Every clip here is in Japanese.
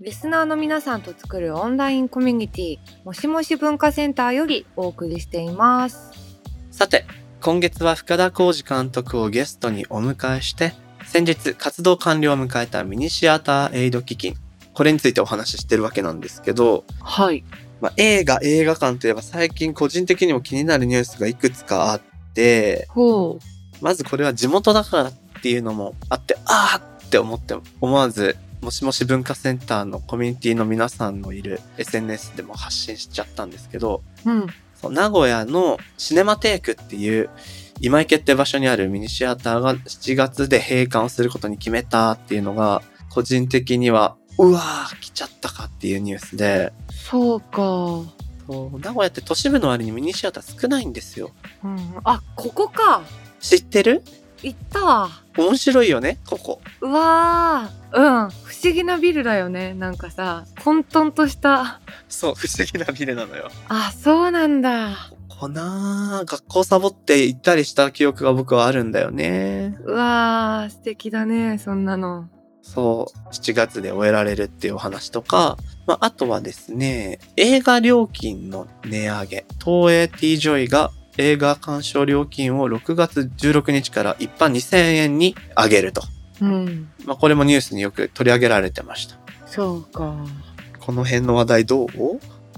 リスナーの皆さんと作るオンラインコミュニティもしもし文化センターよりお送りしています。さて、今月は深田浩二監督をゲストにお迎えして、先日活動完了を迎えたミニシアターエイド基金、これについてお話ししてるわけなんですけど、はい。まあ、映画、映画館といえば最近個人的にも気になるニュースがいくつかあって、ほまずこれは地元だからっていうのもあって、あーって思って思わず、もしもし文化センターのコミュニティの皆さんのいる SNS でも発信しちゃったんですけど、う。うん。そう名古屋のシネマテークっていう今池って場所にあるミニシアターが7月で閉館をすることに決めたっていうのが、個人的には、うわー来ちゃったかっていうニュースで、そうか。そう名古屋って都市部の割にミニシアター少ないんですよ。うん。あ、ここか。知ってる？行ったわ。面白いよね、ここ。うわー。うん。不思議なビルだよね。なんかさ、混沌とした。そう、不思議なビルなのよ。あ、そうなんだ。ここなー学校サボって行ったりした記憶が僕はあるんだよね。うわー、素敵だね。そんなの。そう、7月で終えられるっていうお話とか、まあ、あとはですね、映画料金の値上げ。東映 T ジョイが映画鑑賞料金を6月16日から一般2000円に上げると。うん。まあ、これもニュースによく取り上げられてました。そうか。この辺の話題どう？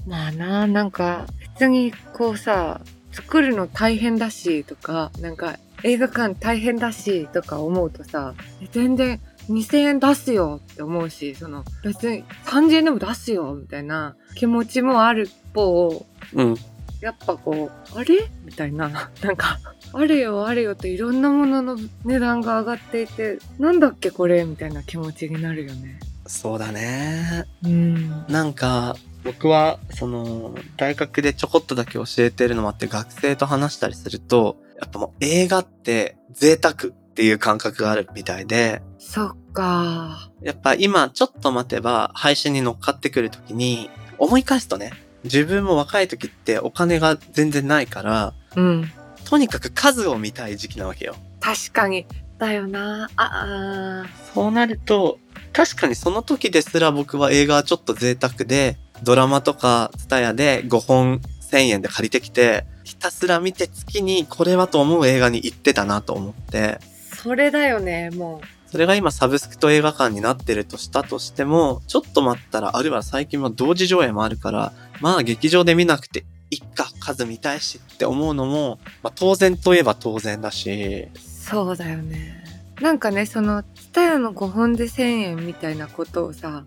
まあな、なんか別にこうさ、作るの大変だしとか、なんか映画館大変だしとか思うとさ、え全然2000円出すよって思うし、その別に3000円でも出すよみたいな気持ちもある一方、うん。やっぱこう、あれ？みたいな、なんか、あれよあれよといろんなものの値段が上がっていて、なんだっけこれ？みたいな気持ちになるよね。そうだね。うん。なんか、僕は、その、大学でちょこっとだけ教えてるのもあって、学生と話したりすると、やっぱもう映画って贅沢っていう感覚があるみたいで、そっか。やっぱ今ちょっと待てば配信に乗っかってくるときに、思い返すとね、自分も若い時ってお金が全然ないから、うん。とにかく数を見たい時期なわけよ。確かに。だよな。ああそうなると、確かにその時ですら僕は映画はちょっと贅沢で、ドラマとかツタヤで5本1000円で借りてきて、ひたすら見て月にこれはと思う映画に行ってたなと思って、それだよね、もそれが今サブスクと映画館になってるとしたとしても、ちょっと待ったら、あるいは最近は同時上映もあるから、まあ劇場で見なくていっか、数見たいしって思うのも、まあ当然といえば当然だし、う。そうだよね。なんかね、その、ツタヤの5本で1000円みたいなことをさ、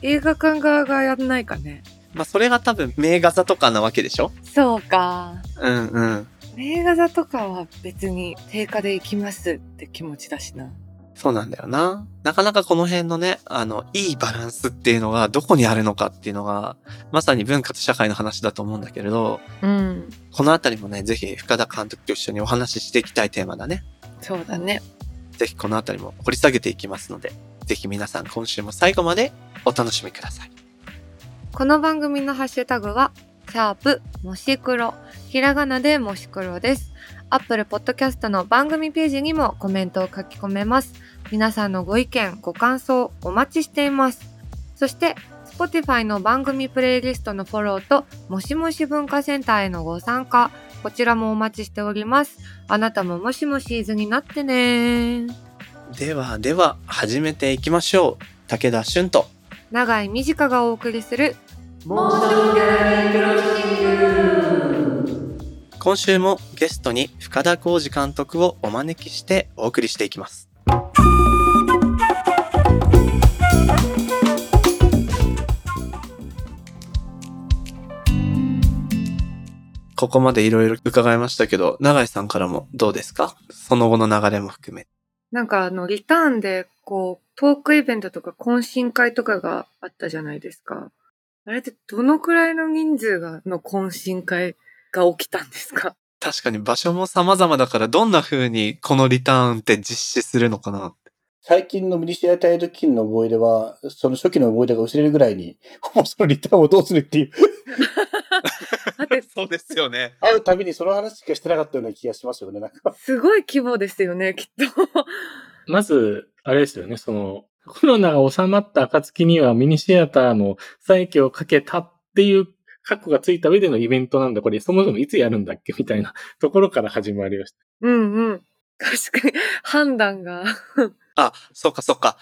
映画館側がやんないかね。まあそれが多分名画座とかなわけでしょ？そうか。うんうん。映画座とかは別に定価で行きますって気持ちだしな。そうなんだよな。なかなかこの辺のね、あの、いいバランスっていうのがどこにあるのかっていうのが、まさに文化と社会の話だと思うんだけれど、うん。このあたりもね、ぜひ深田監督と一緒にお話ししていきたいテーマだね。そうだね。ぜひこのあたりも掘り下げていきますので、ぜひ皆さん今週も最後までお楽しみください。この番組のハッシュタグは、シャープもし黒。ひらがなでもし黒です。アップルポッドキャストの番組ページにもコメントを書き込めます。皆さんのご意見、ご感想お待ちしています。そして、Spotify の番組プレイリストのフォローと、もしもし文化センターへのご参加、こちらもお待ちしております。あなたももしもしーずになってねではでは始めていきましょう。武田俊と。長井美智香がお送りする、今週もゲストに深田浩二監督をお招きしてお送りしていきます。ここまでいろいろ伺いましたけど、永井さんからもどうですか？その後の流れも含め。なんかあの、リターンで、こう、トークイベントとか懇親会とかがあったじゃないですか。あれってどのくらいの人数が、の懇親会が起きたんですか？確かに場所も様々だからどんな風にこのリターンって実施するのかな最近のミニシアタイドキンの思い出は、その初期の思い出が薄れるぐらいに、もうそのリターンをどうするっていう、そうですよね。会うたびにその話しかしてなかったような気がしますよね、なんか。すごい規模ですよね、きっと。まず、あれですよね、その、コロナが収まった暁にはミニシアターの再起をかけたっていう過去がついた上でのイベントなんだ、これそもそもいつやるんだっけみたいなところから始まりました。うんうん。確かに、判断が。あ、そうかそうか。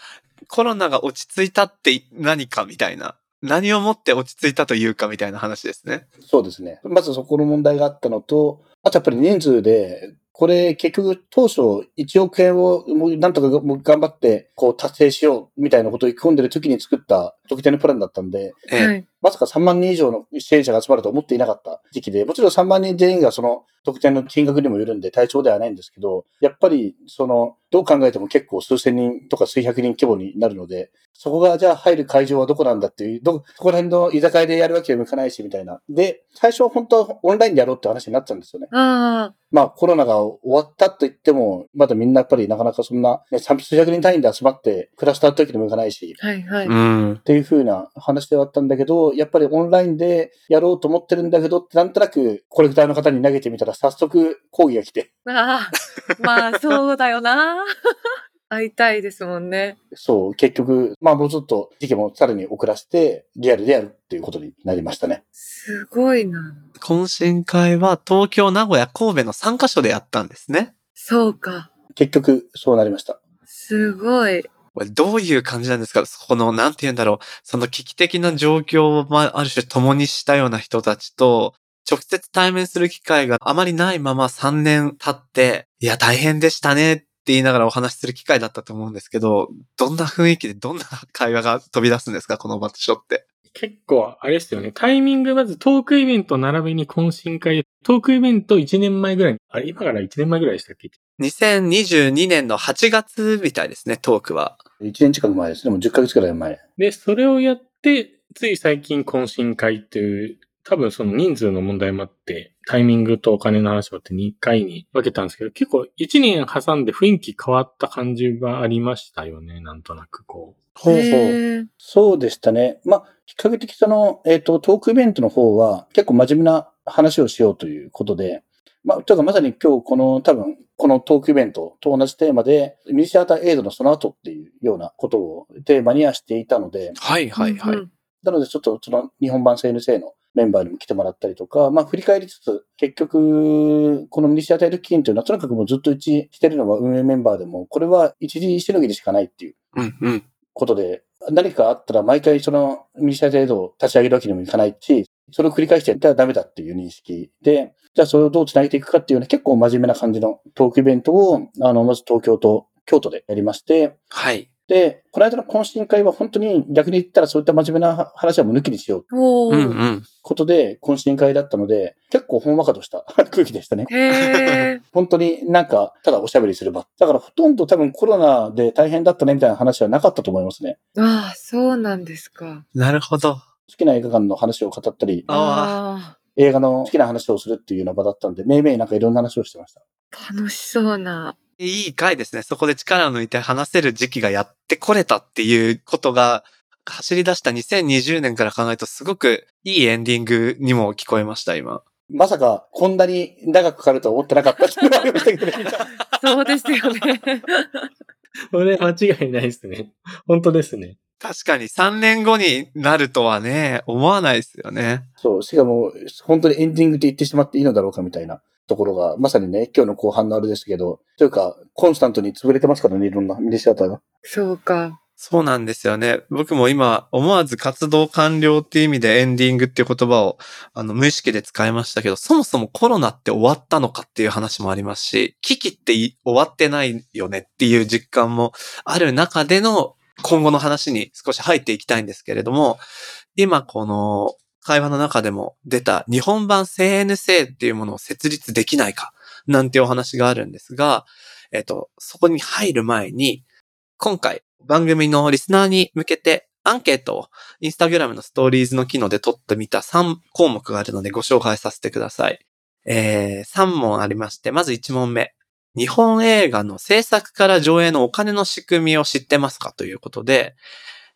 コロナが落ち着いたって何かみたいな。何をもって落ち着いたというかみたいな話ですね。そうですね。まずそこの問題があったのと、あとやっぱり人数で、これ結局当初1億円をもうなんとか頑張ってこう達成しようみたいなことを意気込んでる時に作った特定のプランだったんで、ええはい。まさか3万人以上の支援者が集まると思っていなかった時期で、もちろん3万人全員がその特典の金額にもよるんで対象ではないんですけど、やっぱりその、どう考えても結構数千人とか数百人規模になるので、そこがじゃあ入る会場はどこなんだっていう、ど、そこら辺の居酒屋でやるわけにもいかないしみたいな。で、最初は本当はオンラインでやろうって話になっちゃうんですよね。あまあコロナが終わったと言っても、まだみんなやっぱりなかなかそんな、ね、数百人単位で集まってクラスターってわけにもいかないし、あ、はいはい。うん。っていう風な話ではあったんだけど、やっぱりオンラインでやろうと思ってるんだけどってなんとなくコレクターの方に投げてみたら早速抗議が来て、ああ、まあそうだよな。会いたいですもんね。そう、結局、まあもうちょっと時期もさらに遅らせて、リアルでやるっていうことになりましたね。すごいな。懇親会は東京、名古屋、神戸の3カ所でやったんですね。そうか。結局、そうなりました。すごい。これどういう感じなんですか？この、なんて言うんだろう。その危機的な状況を、まあ、ある種共にしたような人たちと、直接対面する機会があまりないまま3年経って、いや、大変でしたねって言いながらお話しする機会だったと思うんですけど、どんな雰囲気でどんな会話が飛び出すんですか？この場所って。結構、あれですよね。タイミング、まずトークイベント並びに懇親会。トークイベント1年前ぐらい。あれ、今から1年前ぐらいでしたっけ？2022年の8月みたいですね、トークは。1年近く前ですね。もう10ヶ月くらい前。で、それをやって、つい最近懇親会っていう、多分その人数の問題もあって、タイミングとお金の話をって2回に分けたんですけど、結構1年挟んで雰囲気変わった感じがありましたよね、なんとなくこう。ほうほう。そうでしたね。まあ、比較的その、えっ、と、トークイベントの方は結構真面目な話をしようということで、まあ、というかまさに今日この多分、このトークイベントと同じテーマで、ミニシアターエイドのその後っていうようなことをテーマにはしていたので、はいはいはい。うんなのでちょっとその日本版 CNC のメンバーにも来てもらったりとか、まあ振り返りつつ、結局、このミニシアターエイド基金というのはとにかくもうずっとうちしてるのは運営メンバーでも、これは一時しのぎでしかないっていううんうん。ことで、何かあったら毎回そのミニシアターエイドを立ち上げるわけにもいかないし、それを繰り返してやったらダメだっていう認識で、じゃあそれをどう繋げていくかっていうような結構真面目な感じのトークイベントを、あの、まず東京と京都でやりまして、はい。で、この間の懇親会は本当に逆に言ったらそういった真面目な話はもう抜きにしようおー。うんうん。ことで懇親会だったので、結構ほんわかとした 空気でしたね。本当になんか、ただおしゃべりする場。だからほとんど多分コロナで大変だったねみたいな話はなかったと思いますね。ああ、そうなんですか。なるほど。好きな映画館の話を語ったり、あ映画の好きな話をするっていうような場だったんで、めいめいなんかいろんな話をしてました。あ、楽しそうな。いい回ですね。そこで力を抜いて話せる時期がやってこれたっていうことが、走り出した2020年から考えるとすごくいいエンディングにも聞こえました、今。まさかこんなに長くかかるとは思ってなかったっていうのがありましたけどね。そうですよね。これ間違いないですね。本当ですね。確かに3年後になるとはね、思わないですよね。そう、しかも本当にエンディングって言ってしまっていいのだろうかみたいなところが、まさにね、今日の後半のあれですけど、というか、コンスタントに潰れてますからね、いろんなミニシアターが。そうか。そうなんですよね。僕も今、思わず活動完了っていう意味でエンディングっていう言葉を、あの、無意識で使いましたけど、そもそもコロナって終わったのかっていう話もありますし、危機って終わってないよねっていう実感もある中での今後の話に少し入っていきたいんですけれども、今この会話の中でも出た日本版 CNC っていうものを設立できないかなんてお話があるんですが、えっと、そこに入る前に、今回番組のリスナーに向けてアンケートをインスタグラムのストーリーズの機能で取ってみた3項目があるのでご紹介させてください。えー、3問ありまして、まず1問目。日本映画の制作から上映のお金の仕組みを知ってますかということで、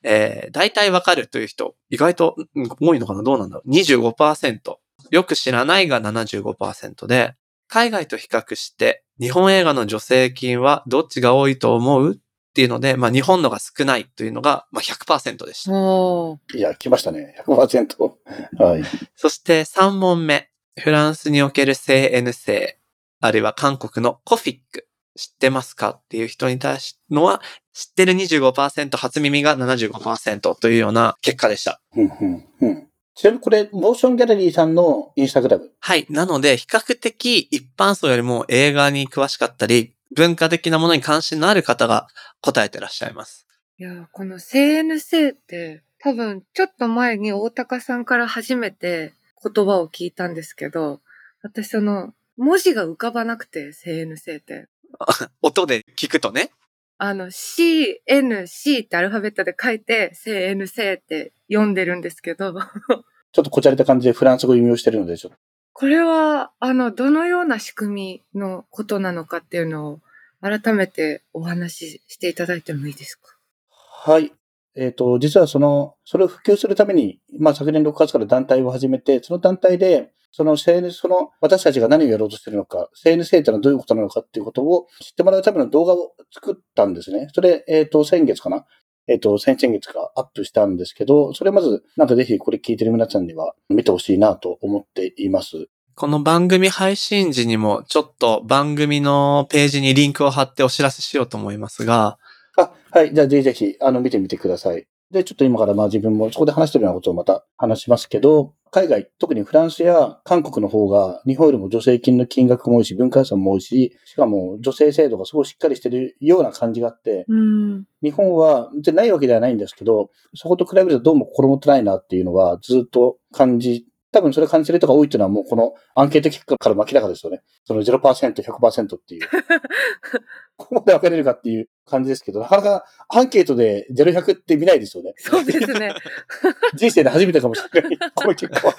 えー、大体わかるという人、意外と多いのかな？どうなんだろう ?25%。よく知らないが75%で、海外と比較して、日本映画の助成金はどっちが多いと思う？っていうので、まあ日本のが少ないというのが、まあ100%でした。いや、来ましたね。100%。はい。そして3問目。フランスにおける CNC、あるいは韓国のコフィック、知ってますかっていう人に対しのは、知ってる25%、初耳が75%というような結果でした。うんうんうんちなみにこれ、モーションギャラリーさんのインスタグラム。はい。なので、比較的一般層よりも映画に詳しかったり、文化的なものに関心のある方が答えてらっしゃいます。いやー、この CNC って多分ちょっと前に大高さんから初めて言葉を聞いたんですけど、私その文字が浮かばなくて CNC って。音で聞くとね。あの CNC ってアルファベットで書いて CNC って読んでるんですけど、ちょっとこちられた感じでフランス語読みをしてるので、ちょっと。これはあのどのような仕組みのことなのかっていうのを改めてお話ししていただいてもいいですか？はい。えっ、と、実はその、それを普及するために、まあ昨年6月から団体を始めて、その団体で、その CN、その私たちが何をやろうとしているのか、CNC ってのはどういうことなのかっていうことを知ってもらうための動画を作ったんですね。それ、えっ、と、先月かな？えっ、と、先々月かアップしたんですけど、それまず、なんかぜひこれ聞いてる皆さんには見てほしいなと思っています。この番組配信時にもちょっと番組のページにリンクを貼ってお知らせしようと思いますが、あ、はい。じゃあ、ぜひぜひ、あの、見てみてください。で、ちょっと今からまあ自分もそこで話してるようなことをまた話しますけど、海外、特にフランスや韓国の方が日本よりも助成金の金額も多いし、文化予算も多いし、しかも助成制度がすごいしっかりしてるような感じがあって、うん。日本は全然ないわけではないんですけど、そこと比べるとどうも心もとないなっていうのはずっと感じ、多分それ感じてる人が多いっていうのはもうこのアンケート結果から明らかですよね。その0%、100%っていう。ここまで分かれるかっていう感じですけど、なかなかアンケートで0、100って見ないですよね。そうですね。人生で初めてかもしれない。この結果は。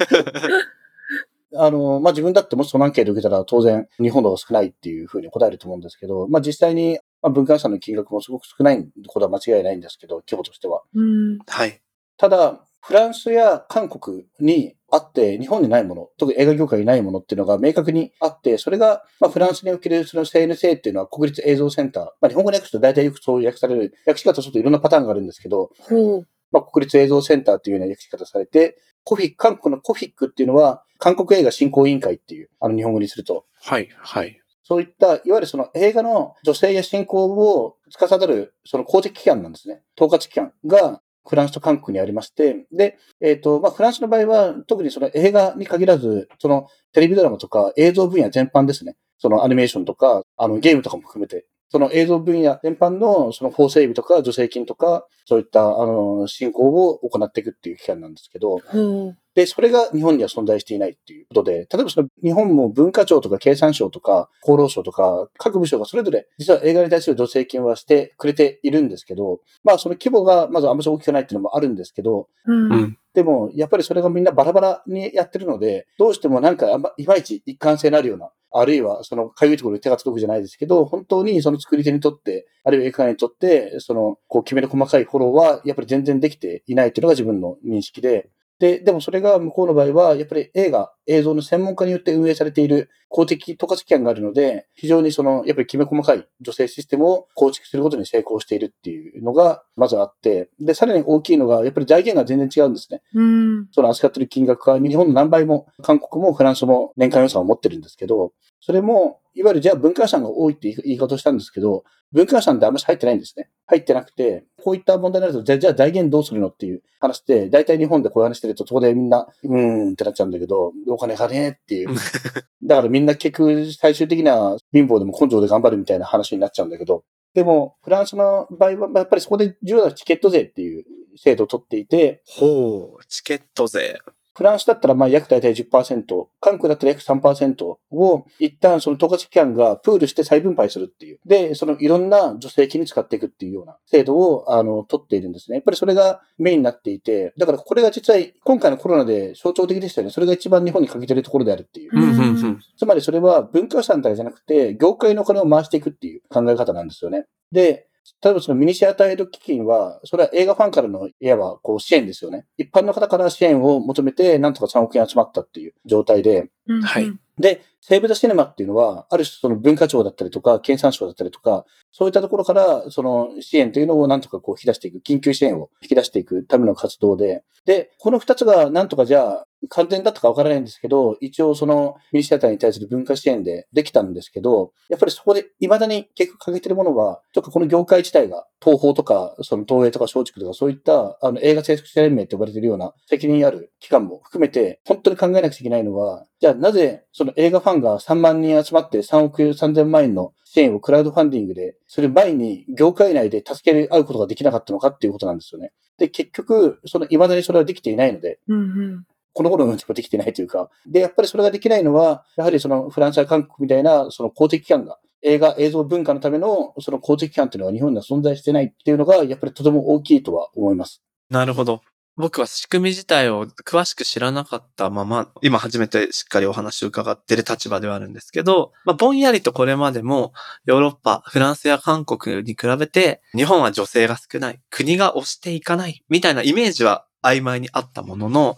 あの、まあ、自分だってもしそのアンケート受けたら当然日本の方が少ないっていうふうに答えると思うんですけど、まあ、実際に、まあ、文化予算の金額もすごく少ないことは間違いないんですけど、規模としては。うん。はい。ただ、フランスや韓国にあって、日本にないもの、特に映画業界にないものっていうのが明確にあって、それが、まあ、フランスにおけるその CNC っていうのは国立映像センター。まあ、日本語に訳すと大体よくそう訳される、訳し方ちょっといろんなパターンがあるんですけど、ほう。まあ、国立映像センターっていうような訳し方されて、コフィ韓国のコフィックっていうのは、韓国映画振興委員会っていう、あの日本語にすると、はい。はい。そういった、いわゆるその映画の女性や振興を司る、その公的機関なんですね。統括機関が、フランスと韓国にありまして、で、えっ、と、まあ、フランスの場合は、特にその映画に限らず、そのテレビドラマとか映像分野全般ですね。そのアニメーションとか、あのゲームとかも含めて、その映像分野全般のその法整備とか助成金とか、そういった、あの、振興を行っていくっていう機関なんですけど、ほう。で、それが日本には存在していないっていうことで、例えばその日本も文化庁とか経産省とか厚労省とか各部署がそれぞれ実は映画に対する助成金はしてくれているんですけど、まあその規模がまずあんまり大きくないっていうのもあるんですけど、うん。うん。でもやっぱりそれがみんなバラバラにやってるので、どうしてもなんかあんまいまいち一貫性のあるような、あるいはそのかゆいところに手が届くじゃないですけど、本当にその作り手にとって、あるいは映画にとって、そのこう決める細かいフォローはやっぱり全然できていないというのが自分の認識で、で、でもそれが向こうの場合は、やっぱり映画、映像の専門家によって運営されている公的統括機関があるので、非常にその、やっぱりきめ細かい女性システムを構築することに成功しているっていうのが、まずあって、で、さらに大きいのが、やっぱり財源が全然違うんですね。うん。その扱ってる金額が日本の何倍も、韓国もフランスも年間予算を持ってるんですけど、それも、いわゆるじゃあ文化予算が多いって言い方をしたんですけど、文化予算ってあんまり入ってないんですね。入ってなくて、こういった問題になると、じゃあじゃあ財源どうするのっていう話で、大体日本でこういう話してると、そこでみんな、うーんってなっちゃうんだけど、お金がねえっていう。だからみんな結局最終的には貧乏でも根性で頑張るみたいな話になっちゃうんだけど、でも、フランスの場合は、やっぱりそこで重要なチケット税っていう制度を取っていて、ほう。チケット税。フランスだったらまあ約大体10%、韓国だったら約3%を一旦その統括機関がプールして再分配するっていう。で、そのいろんな助成金に使っていくっていうような制度をあの取っているんですね。やっぱりそれがメインになっていて、だからこれが実際今回のコロナで象徴的でしたよね。それが一番日本に欠けてるところであるっていう。うん、うん、うん。つまりそれは文化予算だけじゃなくて、業界のお金を回していくっていう考え方なんですよね。で、例えばそのミニシアターエイド基金は、それは映画ファンからのいわばこう支援ですよね。一般の方から支援を求めて、なんとか3億円集まったっていう状態で、うんはいで、セーブ・ザ・シネマっていうのは、ある種その文化庁だったりとか、経産省だったりとか、そういったところから、その支援というのをなんとかこう引き出していく、緊急支援を引き出していくための活動で、で、この二つがなんとかじゃあ、完全だったかわからないんですけど、一応そのミニシアターに対する文化支援でできたんですけど、やっぱりそこで未だに結局欠けてるものは、ちょっとこの業界自体が東宝とか、その東映とか松竹とかそういったあの映画制作者連盟って呼ばれてるような責任ある機関も含めて、本当に考えなくちゃいけないのは、じゃあなぜその映画ファンが3万人集まって3億3000万円の支援をクラウドファンディングでする前に業界内で助け合うことができなかったのかっていうことなんですよね。で、結局、その未だにそれはできていないので、うんうんこの頃のうちもできてないというか。で、やっぱりそれができないのは、やはりそのフランスや韓国みたいなその公的機関が、映画、映像文化のためのその公的機関っていうのが日本には存在してないっていうのが、やっぱりとても大きいとは思います。なるほど。僕は仕組み自体を詳しく知らなかったまま、今初めてしっかりお話を伺っている立場ではあるんですけど、まあ、ぼんやりとこれまでもヨーロッパ、フランスや韓国に比べて、日本は女性が少ない、国が押していかない、みたいなイメージは曖昧にあったものの、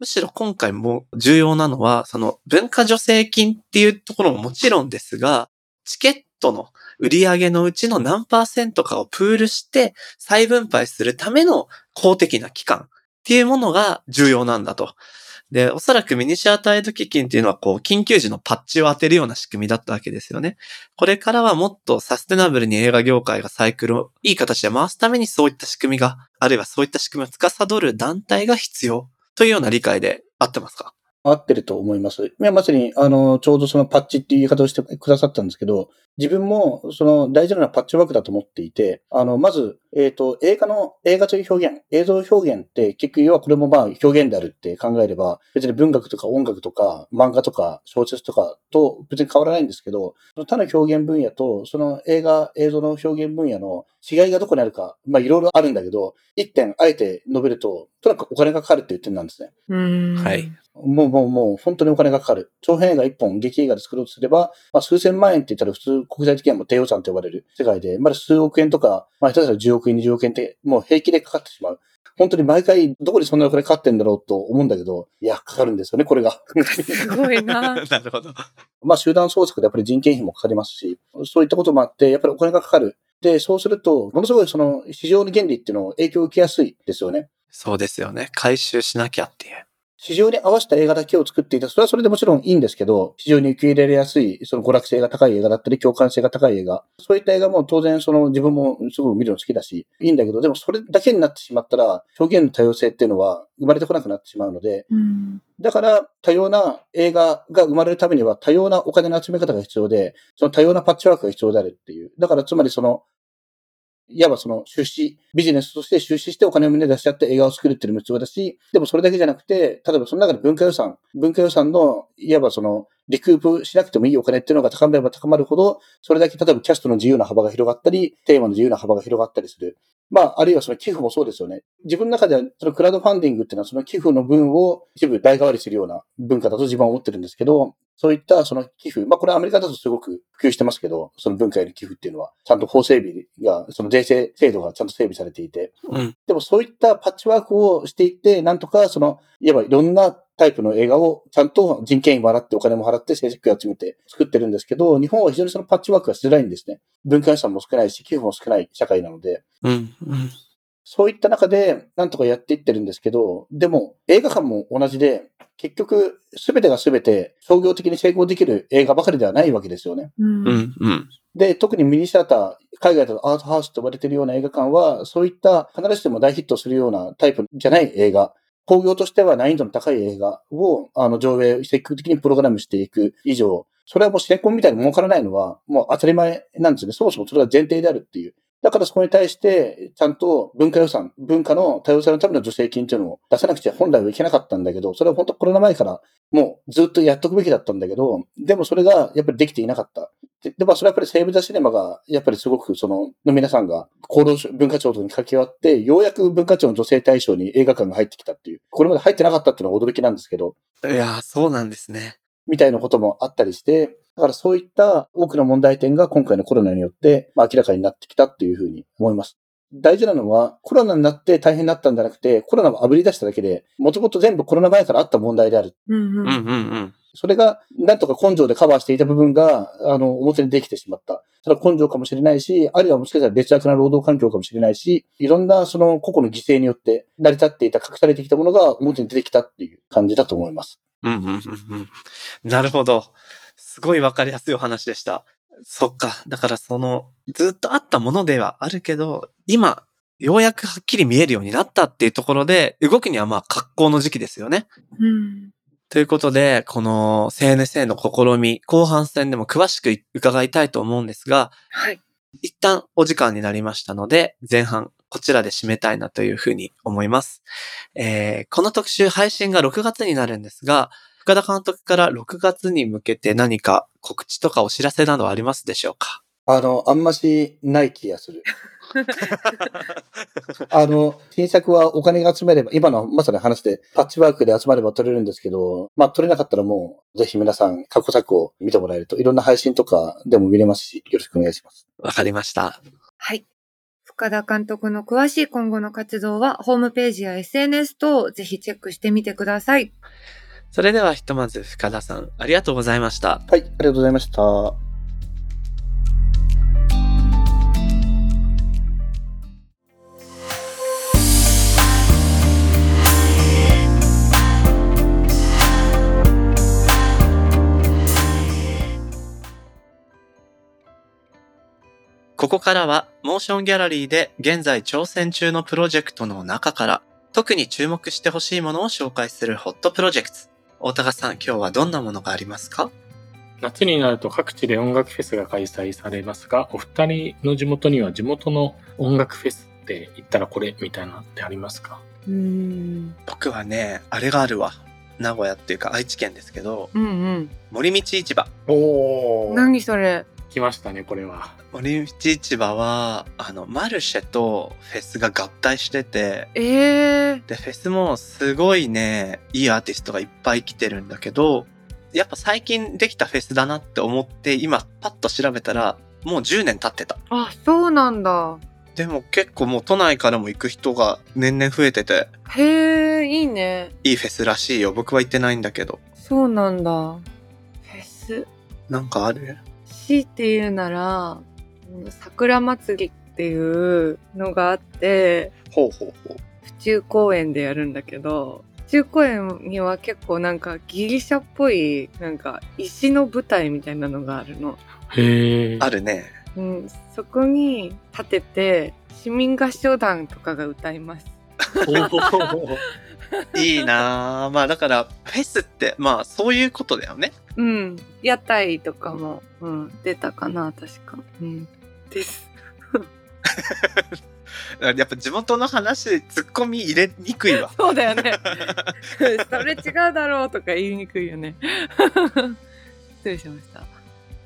むしろ今回も重要なのは、その文化助成金っていうところももちろんですが、チケットの売り上げのうちの何パーセントかをプールして再分配するための公的な機関っていうものが重要なんだと。で、おそらくミニシアターエイド基金っていうのはこう、緊急時のパッチを当てるような仕組みだったわけですよね。これからはもっとサステナブルに映画業界がサイクルをいい形で回すためにそういった仕組みが、あるいはそういった仕組みを司る団体が必要というような理解であってますか？合ってると思います。いや、まさに、あの、ちょうどそのパッチっていう言い方をしてくださったんですけど、自分もその大事なのはパッチワークだと思っていて、あの、まず、えっ、と、映画の、映画という表現、映像表現って結局要はこれもまあ表現であるって考えれば、別に文学とか音楽とか漫画とか小説とかと別に変わらないんですけど、その他の表現分野とその映画、映像の表現分野の違いがどこにあるか、まあいろいろあるんだけど、一点あえて述べると、とにかくお金がかかるっていう点なんですね。うんはい。もうもうもう本当にお金がかかる。長編映画一本劇映画で作ろうとすれば、まあ数千万円って言ったら普通国際的にはもう低予算と呼ばれる世界で、まだ数億円とか、まあ下手したら10億円、20億円ってもう平気でかかってしまう。本当に毎回どこにそんなお金かかってんだろうと思うんだけど、いや、かかるんですよね、これが。すごいな。なるほど。まあ集団創作でやっぱり人件費もかかりますし、そういったこともあって、やっぱりお金がかかる。で、そうすると、ものすごいその市場の原理っていうのを影響を受けやすいですよね。そうですよね。回収しなきゃっていう。市場に合わせた映画だけを作っていた。それはそれでもちろんいいんですけど、市場に受け入れやすい、その娯楽性が高い映画だったり、共感性が高い映画。そういった映画も当然その自分もすごく見るの好きだし、いいんだけど、でもそれだけになってしまったら、表現の多様性っていうのは生まれてこなくなってしまうので、うんだから多様な映画が生まれるためには多様なお金の集め方が必要で、その多様なパッチワークが必要であるっていう。だからつまりその、いわばその出資、ビジネスとして出資してお金を胸出し合って映画を作るっていうのも必要だし、でもそれだけじゃなくて、例えばその中で文化予算、文化予算の、いわばその、リクープしなくてもいいお金っていうのが高まれば高まるほど、それだけ例えばキャストの自由な幅が広がったり、テーマの自由な幅が広がったりする。まあ、あるいはその寄付もそうですよね。自分の中では、そのクラウドファンディングっていうのはその寄付の分を一部代替わりするような文化だと自分は思ってるんですけど、そういったその寄付、まあこれはアメリカだとすごく普及してますけど、その文化への寄付っていうのは、ちゃんと法整備が、その税制制度がちゃんと整備されていて、うん。でもそういったパッチワークをしていって、なんとかその、いわばいろんなタイプの映画をちゃんと人件費も払ってお金も払って制作費を集めて作ってるんですけど、日本は非常にそのパッチワークがしづらいんですね。文化予算も少ないし、寄付も少ない社会なので。うん。うん。そういった中で、なんとかやっていってるんですけど、でも、映画館も同じで、結局、すべてがすべて商業的に成功できる映画ばかりではないわけですよね。うんうん。うん。で、特にミニシアター、海外だとアートハウスと呼ばれているような映画館は、そういった必ずしも大ヒットするようなタイプじゃない映画、工業としては難易度の高い映画を、あの、上映、積極的にプログラムしていく以上、それはもうシネコンみたいに儲からないのは、もう当たり前なんですよね。そもそもそれが前提であるっていう。だからそこに対して、ちゃんと文化予算、文化の多様性のための助成金っていうのを出さなくちゃ本来はいけなかったんだけど、それは本当コロナ前からもうずっとやっとくべきだったんだけど、でもそれがやっぱりできていなかった。で、でまあそれはやっぱりセーブ・ザ・シネマが、やっぱりすごくその、の皆さんが厚労省文化庁とに掛け合って、ようやく文化庁の助成対象に映画館が入ってきたっていう、これまで入ってなかったっていうのは驚きなんですけど、いやー、そうなんですね。みたいなこともあったりして、だからそういった多くの問題点が今回のコロナによって、まあ、明らかになってきたっていうふうに思います。大事なのは、コロナになって大変になったんじゃなくて、コロナを炙り出しただけで、もともと全部コロナ前からあった問題である。うんうん。うんうんうん。それが、なんとか根性でカバーしていた部分が、あの、表にできてしまった。それは根性かもしれないし、あるいはもしかしたら劣悪な労働環境かもしれないし、いろんなその個々の犠牲によって成り立っていた、隠されてきたものが表に出てきたっていう感じだと思います。うんうんうんうん。なるほど。すごいわかりやすいお話でした。そっか。だからその、ずっとあったものではあるけど、今、ようやくはっきり見えるようになったっていうところで、動くにはまあ格好の時期ですよね。うん。ということで、この CNSA の試み、後半戦でも詳しく伺いたいと思うんですが、はい。一旦お時間になりましたので、前半こちらで締めたいなというふうに思います。えーこの特集配信が6月になるんですが、深田監督から6月に向けて何か告知とかお知らせなどありますでしょうか？あの、あんましない気がする。あの、新作はお金が集めれば、今のまさに話で、パッチワークで集まれば取れるんですけど、まあ取れなかったらもう、ぜひ皆さん過去作を見てもらえると、いろんな配信とかでも見れますし、よろしくお願いします。わかりました。はい。深田監督の詳しい今後の活動は、ホームページや SNS 等、ぜひチェックしてみてください。それではひとまず深田さん、ありがとうございました。はい、ありがとうございました。ここからは、モーションギャラリーで現在挑戦中のプロジェクトの中から、特に注目してほしいものを紹介するホットプロジェクト。大高さん、今日はどんなものがありますか？夏になると各地で音楽フェスが開催されますが、お二人の地元には地元の音楽フェスって言ったらこれみたいなのってありますか？うーん。僕はね、あれがあるわ。名古屋っていうか愛知県ですけど、うん森道市場。うん。おー。何それ？来ましたね、これは。森道市場は、あの、マルシェとフェスが合体してて、ええー。で、フェスもすごいね、いいアーティストがいっぱい来てるんだけど、やっぱ最近できたフェスだなって思って、今パッと調べたら、もう10年経ってた。あ、そうなんだ。でも結構もう都内からも行く人が年々増えてて、へえ、いいね。いいフェスらしいよ。僕は行ってないんだけど。そうなんだ。フェス？なんかある？強いて言うなら、うん桜祭りっていうのがあって、ほうほうほう。府中公園でやるんだけど、府中公園には結構なんかギリシャっぽい、なんか石の舞台みたいなのがあるの。へー。あるね。うん、そこに立てて、市民合唱団とかが歌います。いいなぁ。まあだから、フェスって、まあそういうことだよね。うん。屋台とかも、うん、出たかな、確か。うん。です。やっぱ地元の話、ツッコミ入れにくいわ。そうだよね。それ違うだろうとか言いにくいよね。失礼しました。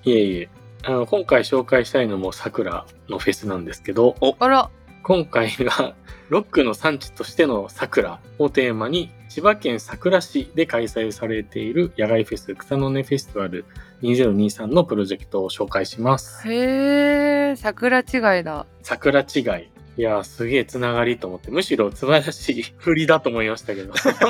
いえいえ。あの、今回紹介したいのも桜のフェスなんですけど、あら、今回がロックの産地としての桜をテーマに千葉県佐倉市で開催されている野外フェス草の根フェスティバル2023のプロジェクトを紹介します。へえ、桜違いだ。桜違い。いやー、すげえつながりと思って、むしろ素晴らしい 振りだと思いましたけど。確か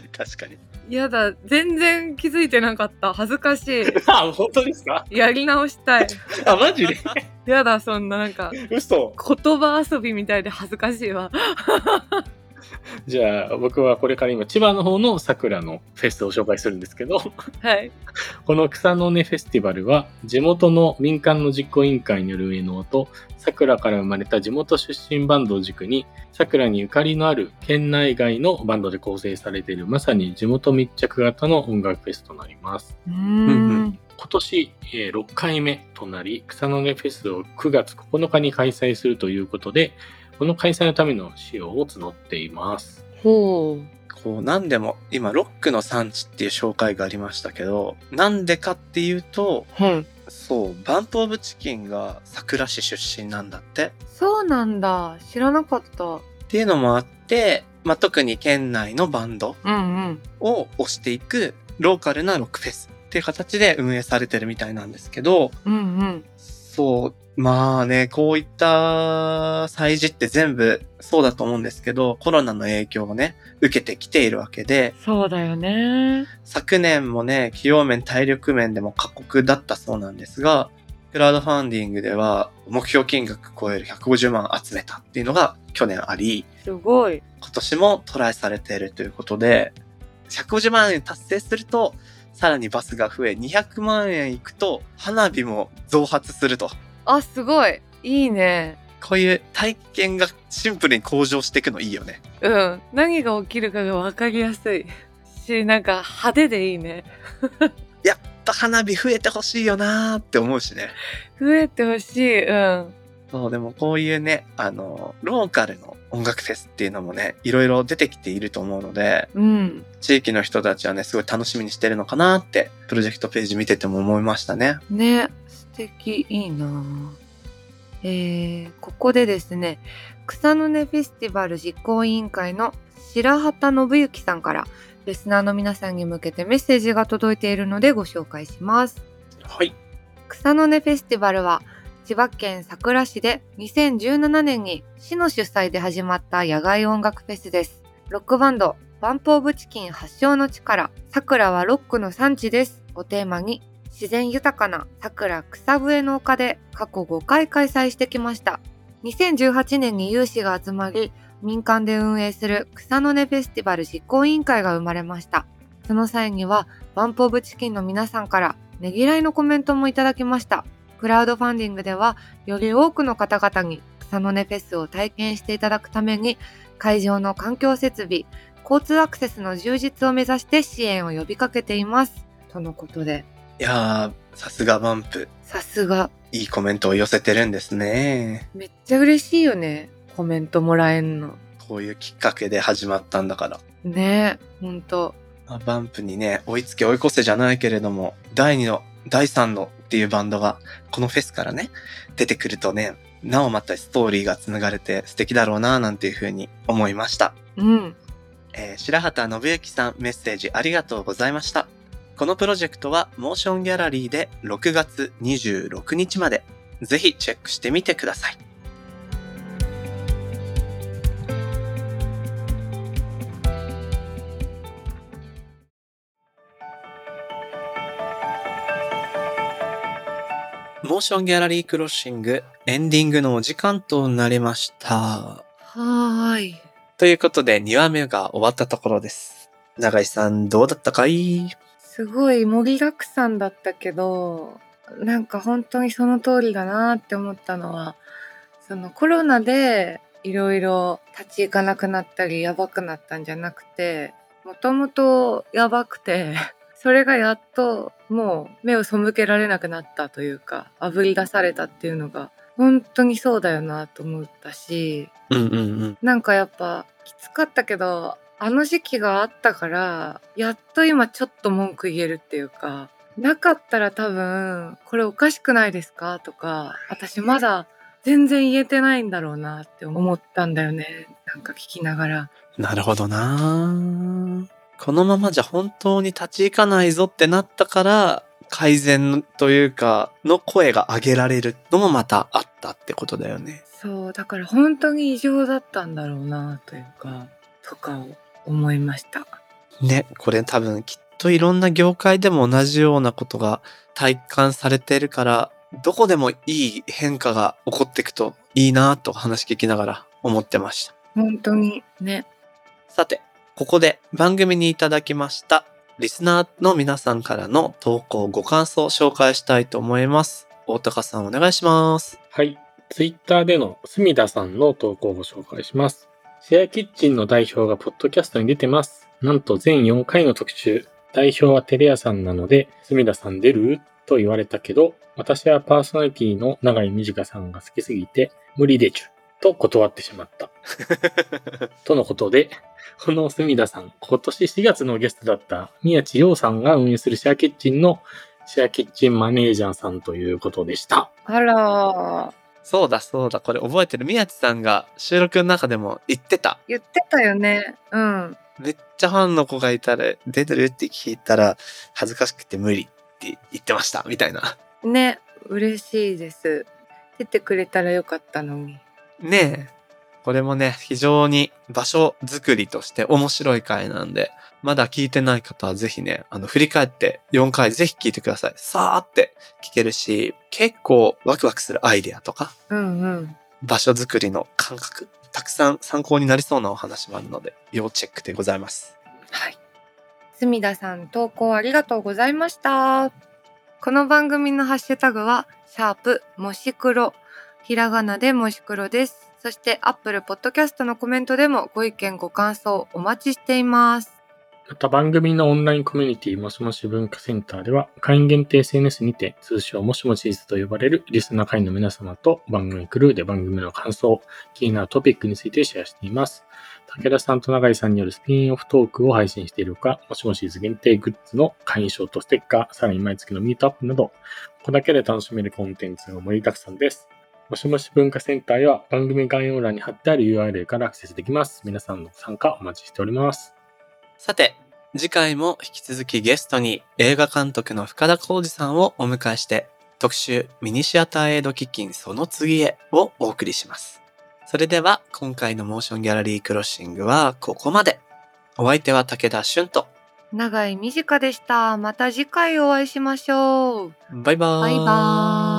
に確かに。やだ、全然気づいてなかった。恥ずかしい。あ、本当ですか？やり直したい。あ、マジで？やだ、そんななんか、嘘。言葉遊びみたいで恥ずかしいわ。じゃあ、僕はこれから今、千葉の方の桜のフェスを紹介するんですけど、はい。この草の根フェスティバルは、地元の民間の実行委員会による上野と、桜から生まれた地元出身バンドを軸に、桜にゆかりのある県内外のバンドで構成されている、まさに地元密着型の音楽フェスとなります。うんん。今年、えー6回目となり、草の根フェスを9月9日に開催するということで、この開催のための仕様を募っています。ほう。こう、なんでも、今、ロックの産地っていう紹介がありましたけど、なんでかっていうと、はい。そう、バンプオブチキンが桜市出身なんだって。そうなんだ。知らなかった。っていうのもあって、まあ、特に県内のバンド。を推していくローカルなロックフェスっていう形で運営されてるみたいなんですけど、うんうん。そう、まあね、こういった祭事って全部そうだと思うんですけど、コロナの影響をね、受けてきているわけで、そうだよね。昨年もね、企業面、体力面でも過酷だったそうなんですが、クラウドファンディングでは目標金額超える150万集めたっていうのが去年あり、すごい。今年もトライされているということで、150万円達成すると、さらにバスが増え、200万円いくと、花火も増発すると。あ、すごい。いいね。こういう体験がシンプルに向上していくのいいよね。うん。何が起きるかが分かりやすい。し、なんか派手でいいね。やっぱ花火増えてほしいよなーって思うしね。増えてほしい。うん。そう、でもこういうね、あの、ローカルの音楽フェスっていうのもね、いろいろ出てきていると思うので、うん。地域の人たちはね、すごい楽しみにしてるのかなって、プロジェクトページ見てても思いましたね。ね。素敵。いいなえー、ここでですね、草の根フェスティバル実行委員会の白畑信之さんから、リスナーの皆さんに向けてメッセージが届いているのでご紹介します。はい。草の根フェスティバルは千葉県佐倉市で2017年に市の主催で始まった野外音楽フェスです。ロックバンドバンプオブチキン発祥の地から桜はロックの産地ですをテーマに自然豊かな桜草笛の丘で過去5回開催してきました。2018年に有志が集まり民間で運営する草の根フェスティバル実行委員会が生まれました。その際にはバンプオブチキンの皆さんからねぎらいのコメントもいただきました。クラウドファンディングでは、より多くの方々に草の根フェスを体験していただくために、会場の環境設備、交通アクセスの充実を目指して支援を呼びかけています。とのことで、いやー、さすがバンプ。さすが、いいコメントを寄せてるんですね。めっちゃ嬉しいよね。コメントもらえんの。こういうきっかけで始まったんだから。ねえ、ほんと。まあバンプにね、追いつけ追い越せじゃないけれども、第2の、第3のっていうバンドが、このフェスからね、出てくるとね、なおまたストーリーが紡がれて素敵だろうな、なんていうふうに思いました。うん。えー白畑信之さんメッセージありがとうございました。このプロジェクトはモーションギャラリーで6月26日まで、ぜひチェックしてみてください。モーションギャラリークロッシングエンディングのお時間となりました。はーい。ということで、2話目が終わったところです。長井さん、どうだったかい？すごい盛りだくさんだったけどなんか本当にその通りだなって思ったのはそのコロナでいろいろ立ち行かなくなったりやばくなったんじゃなくてもともとやばくて それがやっともう目を背けられなくなったというかあぶり出されたっていうのが本当にそうだよなと思ったしうんうんうん。なんかやっぱきつかったけどあの時期があったからやっと今ちょっと文句言えるっていうかなかったら多分これおかしくないですかとか私まだ全然言えてないんだろうなって思ったんだよね。なんか聞きながら。なるほどな。このままじゃ本当に立ち行かないぞってなったから、改善というか、の声が上げられるのもまたあったってことだよね。そうだから本当に異常だったんだろうなというかとかを思いましたね、これ多分きっといろんな業界でも同じようなことが体感されてるから、どこでもいい変化が起こっていくといいなと話聞きながら思ってました。本当にねさて、ここで番組にいただきましたリスナーの皆さんからの投稿ご感想を紹介したいと思います。大高さんお願いします。はい。ツイッターでの隅田さんの投稿をご紹介します。シェアキッチンの代表がポッドキャストに出てます。なんと全4回の特集。代表はテレ屋さんなので、隅田さん出る？と言われたけど、私はパーソナリティの長井美智香さんが好きすぎて、無理でちゅ。と断ってしまった。とのことで、この隅田さん、今年4月のゲストだった宮地洋さんが運営するシェアキッチンのシェアキッチンマネージャーさんということでした。あらー、そうだそうだ、これ覚えてる。宮地さんが収録の中でも言ってた。言ってたよね。うん。めっちゃファンの子がいたら、出てるって聞いたら、恥ずかしくて無理って言ってました、みたいな。ね、嬉しいです。出てくれたらよかったのに。ねえ。これもね、非常に場所作りとして面白い回なんで、まだ聞いてない方はぜひね、あの、振り返って4回ぜひ聞いてください。さーって聞けるし、結構ワクワクするアイデアとか、うんうん。場所作りの感覚、たくさん参考になりそうなお話もあるので、要チェックでございます。はい。隅田さん投稿ありがとうございました。この番組のハッシュタグは、シャープもし黒。ひらがなでもし黒です。そして、アップルポッドキャストのコメントでもご意見ご感想お待ちしています。また番組のオンラインコミュニティもしもし文化センターでは会員限定 SNS にて通称もしもしーズと呼ばれるリスナー会員の皆様と番組クルーで番組の感想、気になるトピックについてシェアしています。武田さんと永井さんによるスピンオフトークを配信しているほか、もしもしーズ限定グッズの会員証とステッカー、さらに毎月のミートアップなど、ここだけで楽しめるコンテンツが盛りだくさんです。もしもし文化センターへは番組概要欄に貼ってある URL からアクセスできます。皆さんの参加お待ちしております。さて、次回も引き続きゲストに映画監督の深田浩二さんをお迎えして、特集ミニシアターエイド基金その次へをお送りします。それでは今回のモーションギャラリークロッシングはここまで。お相手は武田俊と、長い短でした。また次回お会いしましょう。バイバーイ。バイバーイ。